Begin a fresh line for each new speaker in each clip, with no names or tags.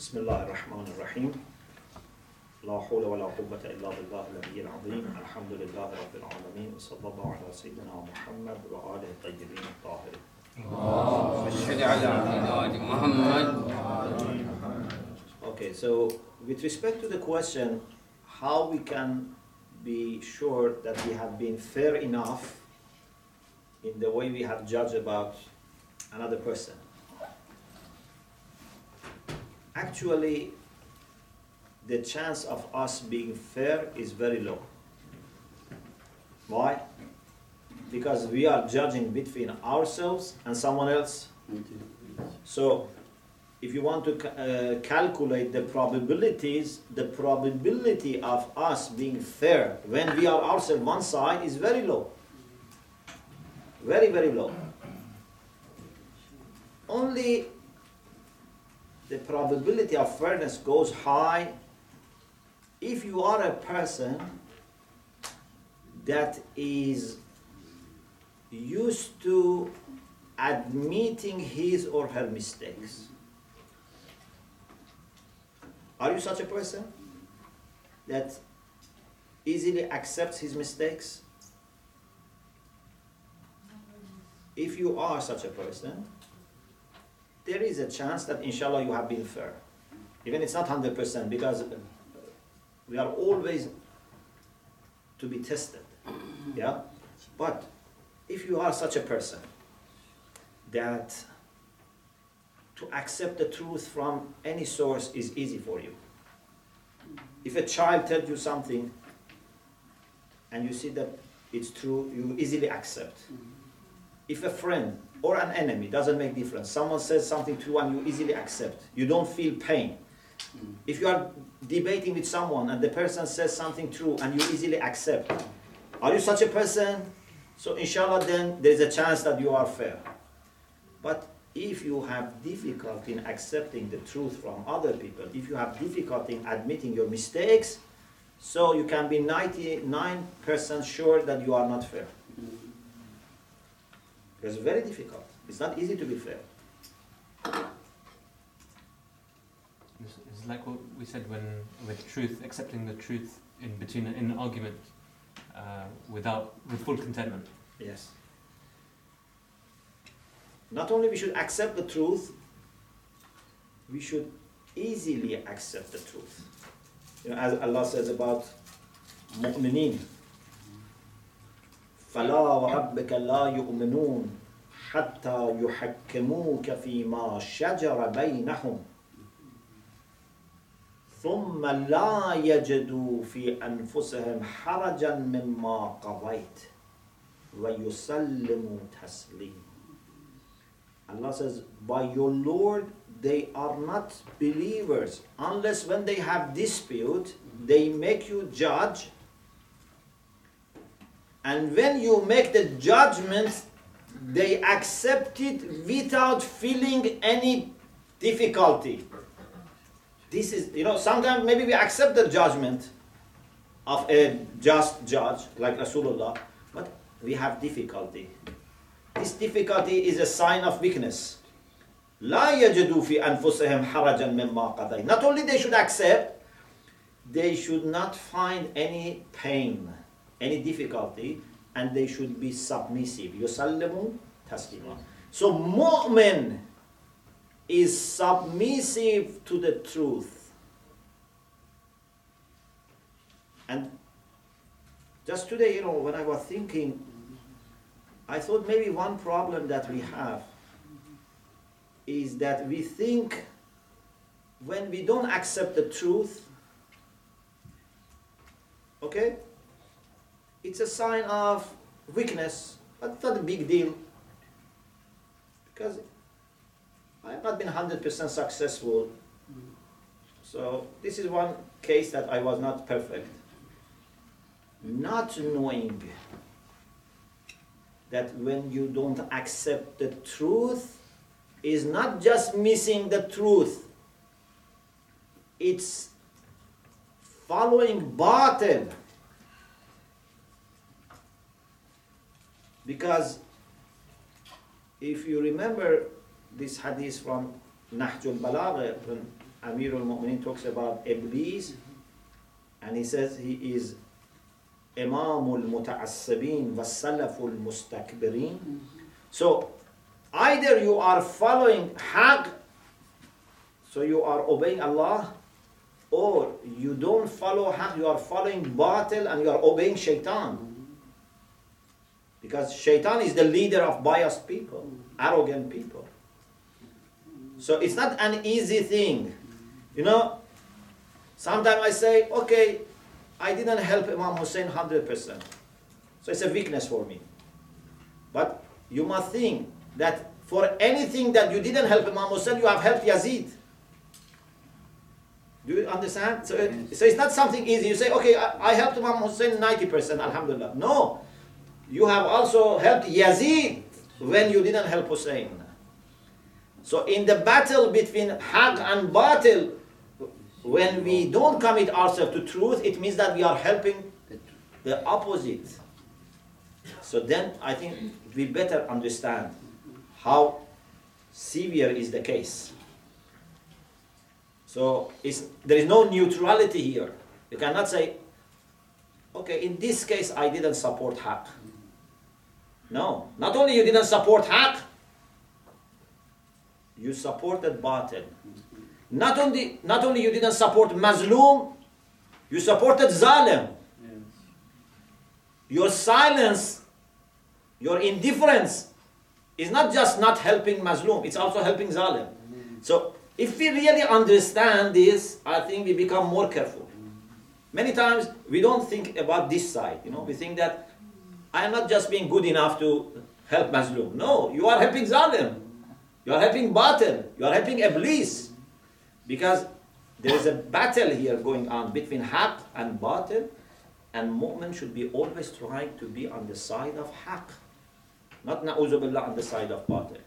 بسم الله الرحمن الرحيم لا حول ولا قوة إلا بالله العلي العظيم الحمد لله رب العالمين وصلى الله على سيدنا محمد وآله الطيبين الطاهرين
واشهد على محمد
Okay, so with respect to the question how we can be sure that we have been fair enough in the way we have judged about another person. Actually, the chance of us being fair is very low. Why? Because we are judging between ourselves and someone else. So, if you want to uh, calculate the probabilities, the probability of us being fair when we are ourselves one side is very low. Very, very low. Only the probability of fairness goes high if you are a person that is used to admitting his or her mistakes. Are you such a person that easily accepts his mistakes? If you are such a person, there is a chance that inshallah you have been fair. Even it's not 100% because we are always to be tested. Yeah? But if you are such a person that to accept the truth from any source is easy for you. If a child tells you something and you see that it's true, you easily accept. If a friend or an enemy doesn't make difference, someone says something true and you easily accept. You don't feel pain. If you are debating with someone and the person says something true and you easily accept, are you such a person? So inshallah then there's a chance that you are fair. But if you have difficulty in accepting the truth from other people, if you have difficulty in admitting your mistakes, so you can be 99% sure that you are not fair. It's very difficult. It's not easy to be fair.
It's, like what we said when with truth, accepting the truth in between in an argument, uh, without with full contentment.
Yes. Not only we should accept the truth, we should easily accept the truth. You know, as Allah says about mu'mineen, فلا وربك لا يؤمنون حتى يحكموك فيما شجر بينهم ثم لا يجدوا في أنفسهم حرجا مما قضيت وَيُسَلِّمُوا تَسْلِيمًا Allah says, by your Lord, they are not believers unless when they have dispute, they make you judge. And when you make the judgment, they accept it without feeling any difficulty. This is, you know, sometimes maybe we accept the judgment of a just judge like Rasulullah, but we have difficulty. This difficulty is a sign of weakness. لا يجدوا في أنفسهم حرجا مما قضيت. Not only they should accept, they should not find any pain, any difficulty, and they should be submissive. يسلموا تسليما. So mu'min is submissive to the truth. And just today, you know, when I was thinking, I thought maybe one problem that we have is that we think when we don't accept the truth, okay, it's a sign of weakness, but it's not a big deal. Because I have not been 100% successful. So this is one case that I was not perfect. Not knowing that when you don't accept the truth, is not just missing the truth, it's following batil. Because if you remember this hadith from Nahjul Balagha, when Amir al-Mu'minin talks about Iblis, and he says he is Imam al-Muta'assibin wa Salaf al-Mustakbirin. So, either you are following Haqq, so you are obeying Allah, or you don't follow Haqq, you are following Batil and you are obeying Shaitan. Because Shaitan is the leader of biased people, arrogant people. So it's not an easy thing. You know, sometimes I say, okay, I didn't help Imam Hussein 100%. So it's a weakness for me. But you must think that for anything that you didn't help Imam Hussein, you have helped Yazid. Do you understand? So, so it's not something easy. You say, okay, I, I helped Imam Hussein 90%, Alhamdulillah. No. You have also helped Yazid when you didn't help Hussein. So in the battle between Haqq and Batil, when we don't commit ourselves to truth, it means that we are helping the opposite. So then I think we better understand how severe is the case. So it's, there is no neutrality here. You cannot say, okay, in this case I didn't support Haqq. No, not only you didn't support Haqq, you supported Batil. Not only, not only you didn't support Mazlum, you supported Zalim. Your silence, your indifference is not just not helping Mazlum, it's also helping Zalim. So if we really understand this, I think we become more careful. Many times we don't think about this side, you know, we think that I am not just being good enough to help Mazlum. No, you are helping Zalim. You are helping Batil. You are helping Iblis. Because there is a battle here going on between Haqq and Batil, and Mu'min should be always trying to be on the side of Haqq. Not Na'uzubillah on the side of Batil.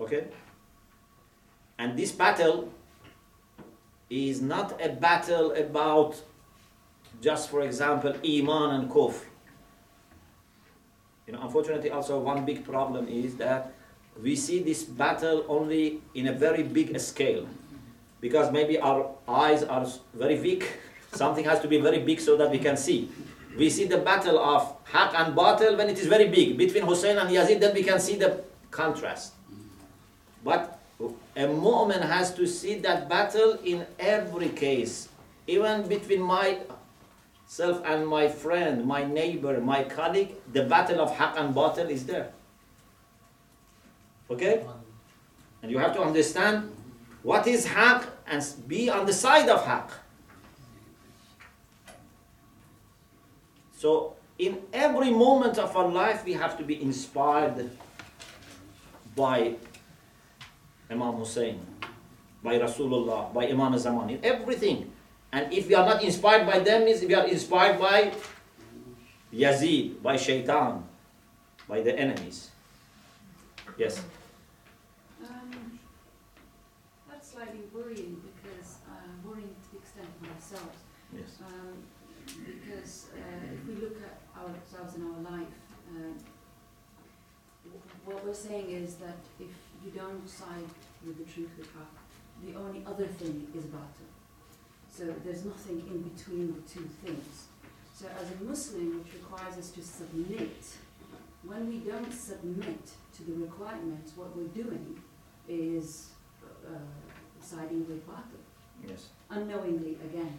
Okay? And this battle is not a battle about just, for example, Iman and Kufr. You know, unfortunately, also one big problem is that we see this battle only in a very big scale. Because maybe our eyes are very weak. Something has to be very big so that we can see. We see the battle of Haq and Batil when it is very big. Between Hussein and Yazid then we can see the contrast. But a mu'min has to see that battle in every case. Even between myself and my friend my neighbor my colleague the battle of Haq and Batil is there Okay? And you have to understand what is haq and be on the side of haq. So, in every moment of our life, we have to be inspired by Imam Hussein, by Rasulullah, by Imam Zaman, in everything. And if we are not inspired by them, means we are inspired by Yazid, by Shaitan, by the enemies. Yes.
Um, that's slightly worrying because uh, worrying to the extent of myself.
Yes.
Um, because uh, if we look at ourselves in our life, uh, what we're saying is that if you don't side with the truth with Haq, the only other thing is batil. So there's nothing in between the two things. So as a Muslim, which requires us to submit, when we don't submit to the requirements, what we're doing is uh, siding with batil
Yes.
unknowingly again.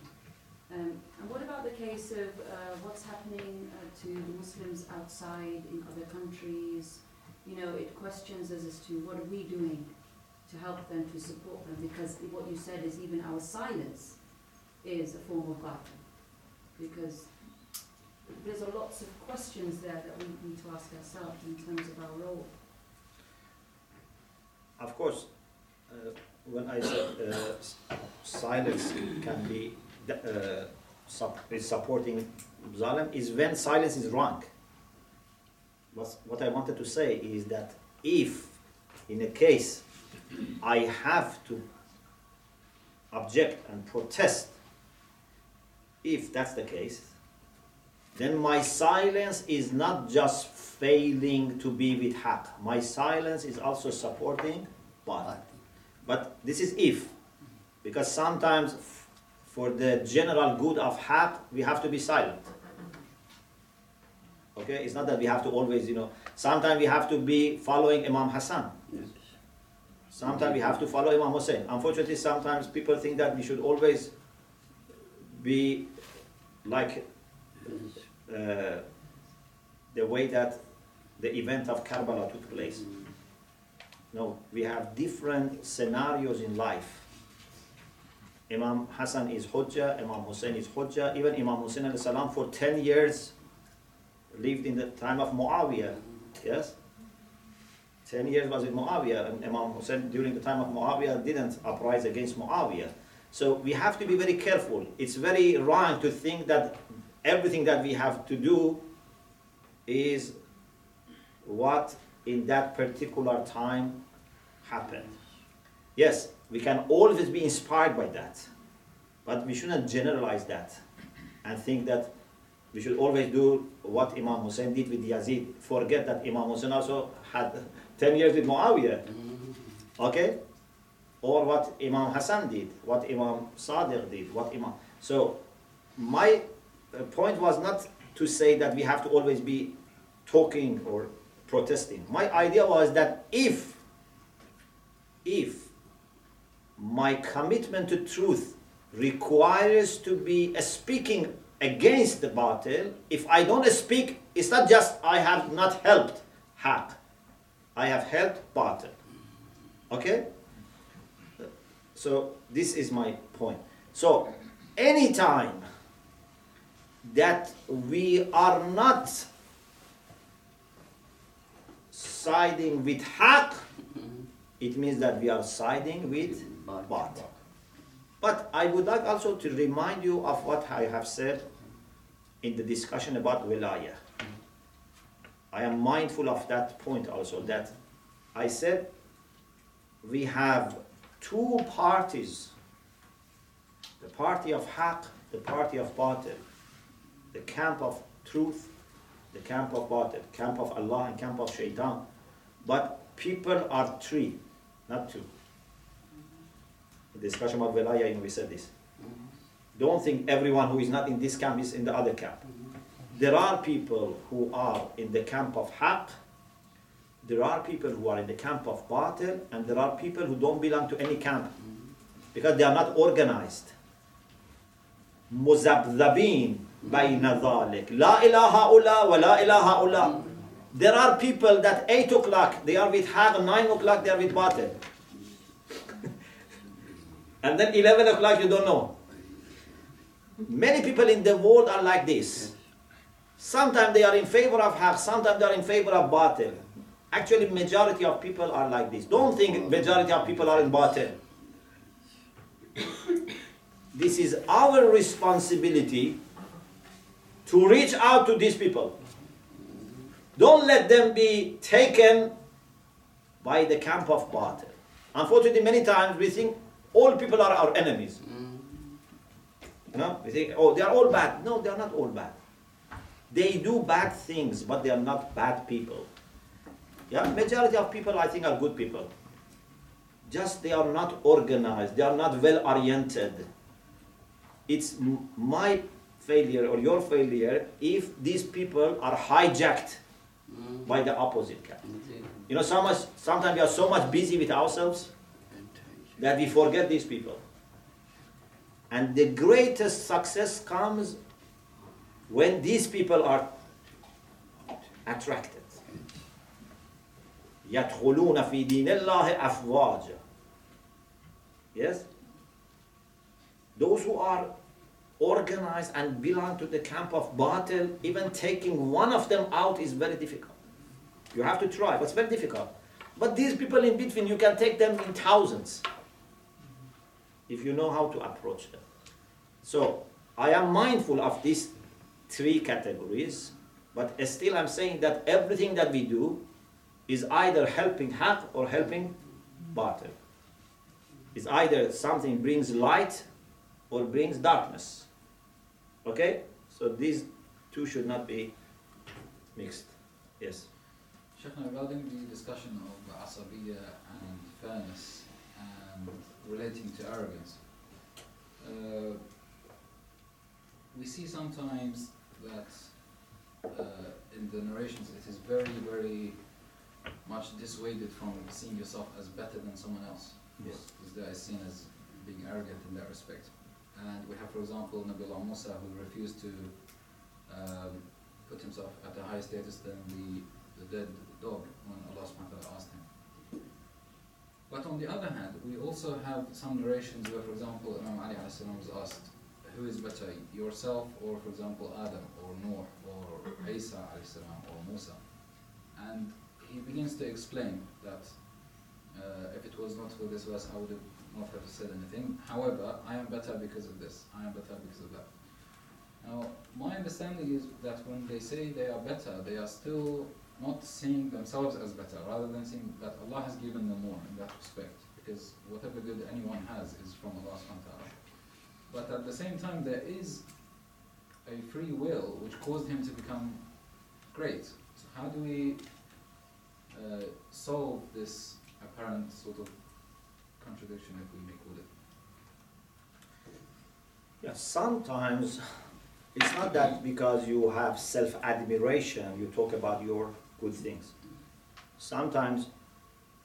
Um, and what about the case of uh, what's happening uh, to the Muslims outside in other countries? You know, it questions us as to what are we doing to help them, to support them, because what you said is even our silence is a form of battle. Because there's a lots of questions there that we need to ask ourselves in terms of our role.
Of course, uh, when I said uh, silence can be uh, is supporting Zalim, is when silence is wrong. But what I wanted to say is that if, in a case, I have to object and protest, if that's the case, then my silence is not just failing to be with Haq. My silence is also supporting Batil. But this is if. Because sometimes, for the general good of haq, we have to be silent. Okay, it's not that we have to always, you know, sometimes we have to be following Imam Hassan. Yes. Sometimes we have to follow Imam Hussein. Unfortunately, sometimes people think that we should always be like uh, the way that the event of Karbala took place. No, we have different scenarios in life. Imam Hassan is Hujjah, Imam Hussein is Hujjah, even Imam Hussein al salam for 10 years lived in the time of Muawiyah. Yes? 10 years was in Muawiyah, and Imam Hussein during the time of Muawiyah didn't uprise against Muawiyah. So we have to be very careful. It's very wrong to think that everything that we have to do is what in that particular time happened. Yes, we can always be inspired by that, but we shouldn't generalize that and think that we should always do what Imam Hussein did with Yazid. Forget that Imam Hussein also had 10 years with Muawiyah. Mm-hmm. Okay? Or what Imam Hassan did, what Imam Sadiq did, what Imam. So, my uh, point was not to say that we have to always be talking or protesting. My idea was that if, if my commitment to truth requires to be speaking against the batil, if I don't speak, it's not just I have not helped haq, I have helped batil. Okay? So this is my point. So anytime that we are not siding with haq, mm-hmm. it means that we are siding with batil. But I would like also to remind you of what I have said in the discussion about wilayah. Mm-hmm. I am mindful of that point also, that I said we have two parties the party of haq, the party of batil, the camp of truth, the camp of batil, camp of Allah and camp of shaitan. But people are three, not two. In the discussion about Velaya, you know, we said this. Don't think everyone who is not in this camp is in the other camp. There are people who are in the camp of haq, there are people who are in the camp of batil, and there are people who don't belong to any camp because they are not organized. مذبذبين بين ذلك لا إله هؤلاء ولا إله هؤلاء There are people that 8 o'clock they are with haq, 9 o'clock they are with batil. and then 11 o'clock you don't know. Many people in the world are like this. Sometimes they are in favor of haq, sometimes they are in favor of batil. Actually, majority of people are like this. Don't think majority of people are in batil. This is our responsibility to reach out to these people. Don't let them be taken by the camp of batil. Unfortunately, many times we think all people are our enemies. You know, we think, oh, they are all bad. No, they are not all bad. They do bad things, but they are not bad people. Yeah, majority of people I think are good people. Just they are not organized. They are not well oriented. It's my failure or your failure if these people are hijacked mm-hmm. by the opposite camp. You know, so much, sometimes we are so much busy with ourselves that we forget these people. And the greatest success comes when these people are attracted. يدخلون في دين الله أفواجا Yes? Those who are organized and belong to the camp of batil, even taking one of them out is very difficult. You have to try, but it's very difficult. But these people in between, you can take them in thousands if you know how to approach them. So, I am mindful of these three categories, but still I'm saying that everything that we do is either helping haq or helping batil. It's either something brings light or brings darkness. Okay? So these two should not be mixed. Yes.
Regarding the discussion of asabiya and fairness and relating to arrogance, uh, we see sometimes that uh, in the narrations it is very, very much dissuaded from seeing yourself as better than someone else.
Yes.
This guy is seen as being arrogant in that respect. And we have, for example, Nabiullah Musa who refused to um, put himself at a higher status than the, the dead dog when Allah subhanahu wa ta'ala asked him. But on the other hand, we also have some narrations where, for example, Imam Ali was asked, who is better, yourself or, for example, Adam or Nuh or Isa or Musa? And he begins to explain that uh, if it was not for this verse, I would not have said anything. However, I am better because of this. I am better because of that. Now, my understanding is that when they say they are better, they are still not seeing themselves as better, rather than seeing that Allah has given them more in that respect. Because whatever good anyone has is from Allah subhanahu wa ta'ala. But at the same time, there is a free will which caused him to become great. So how do we uh, solve this apparent sort of contradiction, if we may call it?
Yeah, sometimes it's not that because you have self admiration, you talk about your good things. Sometimes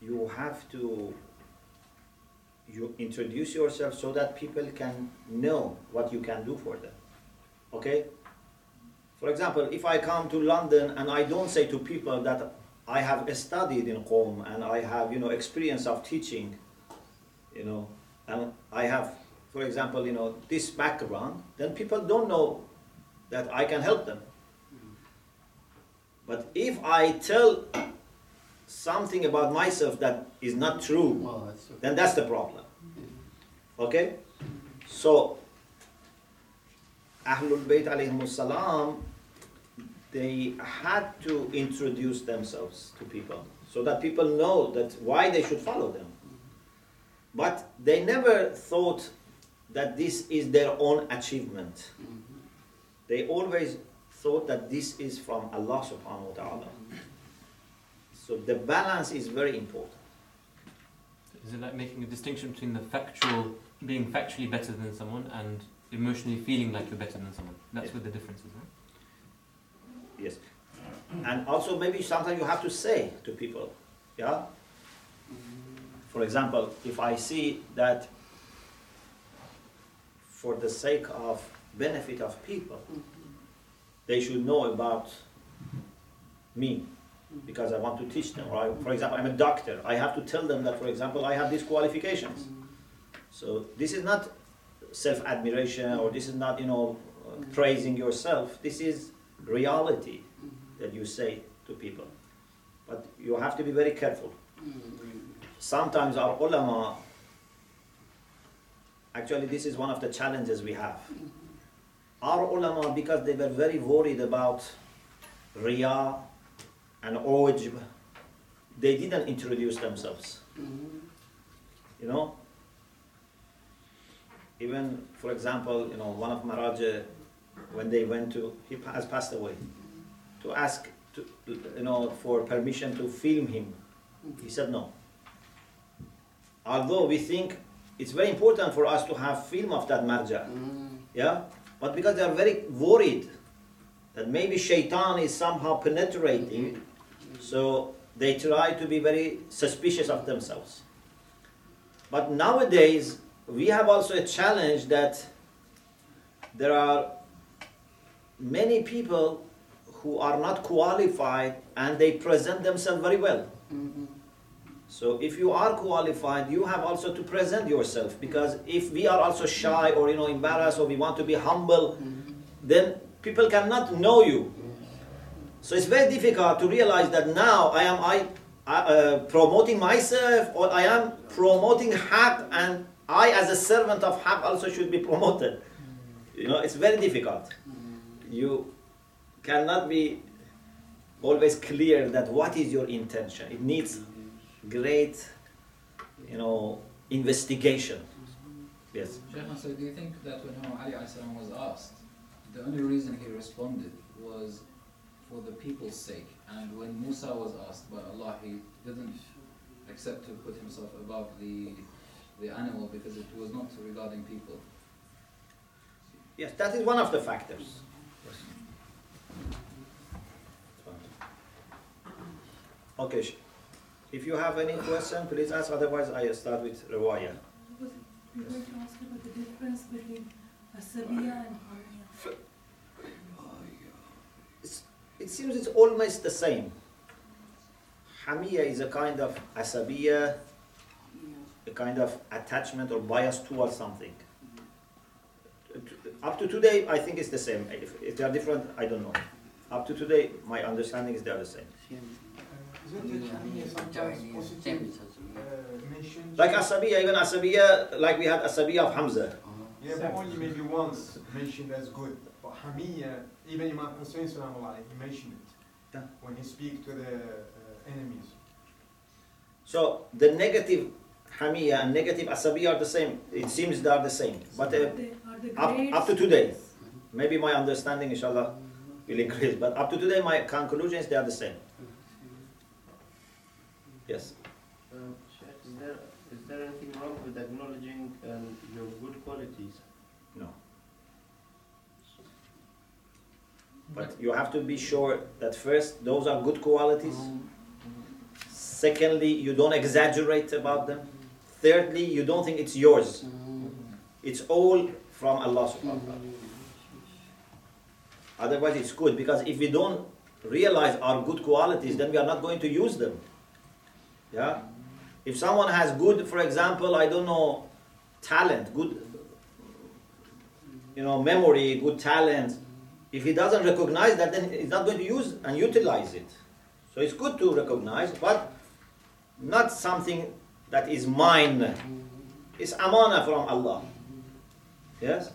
you have to you introduce yourself so that people can know what you can do for them. Okay? For example, if I come to London and I don't say to people that I have studied in Qom and I have, you know, experience of teaching, you know, and I have, for example, you know, this background, then people don't know that I can help them. But if I tell something about myself that is not true,
that's
then that's the problem. Okay? So, Ahlul Bayt alayhim salam, they had to introduce themselves to people so that people know that why they should follow them. But they never thought that this is their own achievement. They always thought that this is from Allah subhanahu wa ta'ala. So the balance is very important.
Is it like making a distinction between the factual, being factually better than someone, and emotionally feeling like you're better than someone? That's
Yeah.
where the difference is, right?
Yes. And also maybe sometimes you have to say to people, yeah? For example, if I see that for the sake of benefit of people, they should know about me because I want to teach them. Or for example, I'm a doctor. I have to tell them that, for example, I have these qualifications. So this is not self-admiration or this is not, you know, uh, praising yourself. This is reality that you say to people. But you have to be very careful. Sometimes our ulama, actually this is one of the challenges we have. Our ulama, because they were very worried about riya and ujb, they didn't introduce themselves. You know? Even, for example, you know, one of Maraja, when they went to, he has passed away, to ask, to, you know, for permission to film him. Mm-hmm. He said no. Although we think it's very important for us to have film of that marja, mm. yeah, but because they are very worried that maybe shaitan is somehow penetrating, mm-hmm. Mm-hmm. so they try to be very suspicious of themselves. But nowadays, we have also a challenge that there are many people who are not qualified and they present themselves very well. Mm-hmm. So if you are qualified, you have also to present yourself because if we are also shy or you know embarrassed or we want to be humble, mm-hmm. then people cannot know you. So it's very difficult to realize that now I am I, I uh, promoting myself or I am promoting Haq and I as a servant of Haq also should be promoted. You know, it's very difficult. Mm-hmm. You cannot be always clear that what is your intention. It needs great, you know, investigation. Yes.
Shaykh, so do you think that when Imam Ali was asked, the only reason he responded was for the people's sake, and when Musa was asked by Allah, he didn't accept to put himself above the the animal because it was not regarding people.
Yes, that is one of the factors. Okay, if you have any question, please ask, otherwise I start with Riwaya.
Was we were to ask about the difference between uh, asabiya and hamiya.
Uh, it seems it's almost the same. Hamiya is a kind of asabiya, a kind of attachment or bias towards something. Up to today, I think it's the same. If, if they are different, I don't know. Up to today, my understanding is they are the same.
Isn't it Hamiya sometimes positive uh, mentioned?
Like asabiya, even asabiya, like we had asabiya of Hamza.
Yeah, but only maybe once mentioned as good. But Hamiya, even Imam Hussein Salam he mentioned it.
Yeah.
When he speak to the uh, enemies.
So the negative hamiya and negative asabiya are the same. It seems they are the same. But uh,
Are they- are
up- up to today. maybe my understanding, inshallah, will increase. But up to today, my conclusions, they are the same. Yes.
Uh, is there, is there anything wrong with acknowledging um, your good qualities?
No. But you have to be sure that first, those are good qualities. Secondly, you don't exaggerate about them. Thirdly, you don't think it's yours. It's all from Allah subhanahu wa ta'ala. Otherwise, it's good because if we don't realize our good qualities, then we are not going to use them. Yeah? If someone has good, for example, I don't know, talent, good, you know, memory, good talent, if he doesn't recognize that, then he's not going to use and utilize it. So it's good to recognize, but not something that is mine. It's amana from Allah. Yes?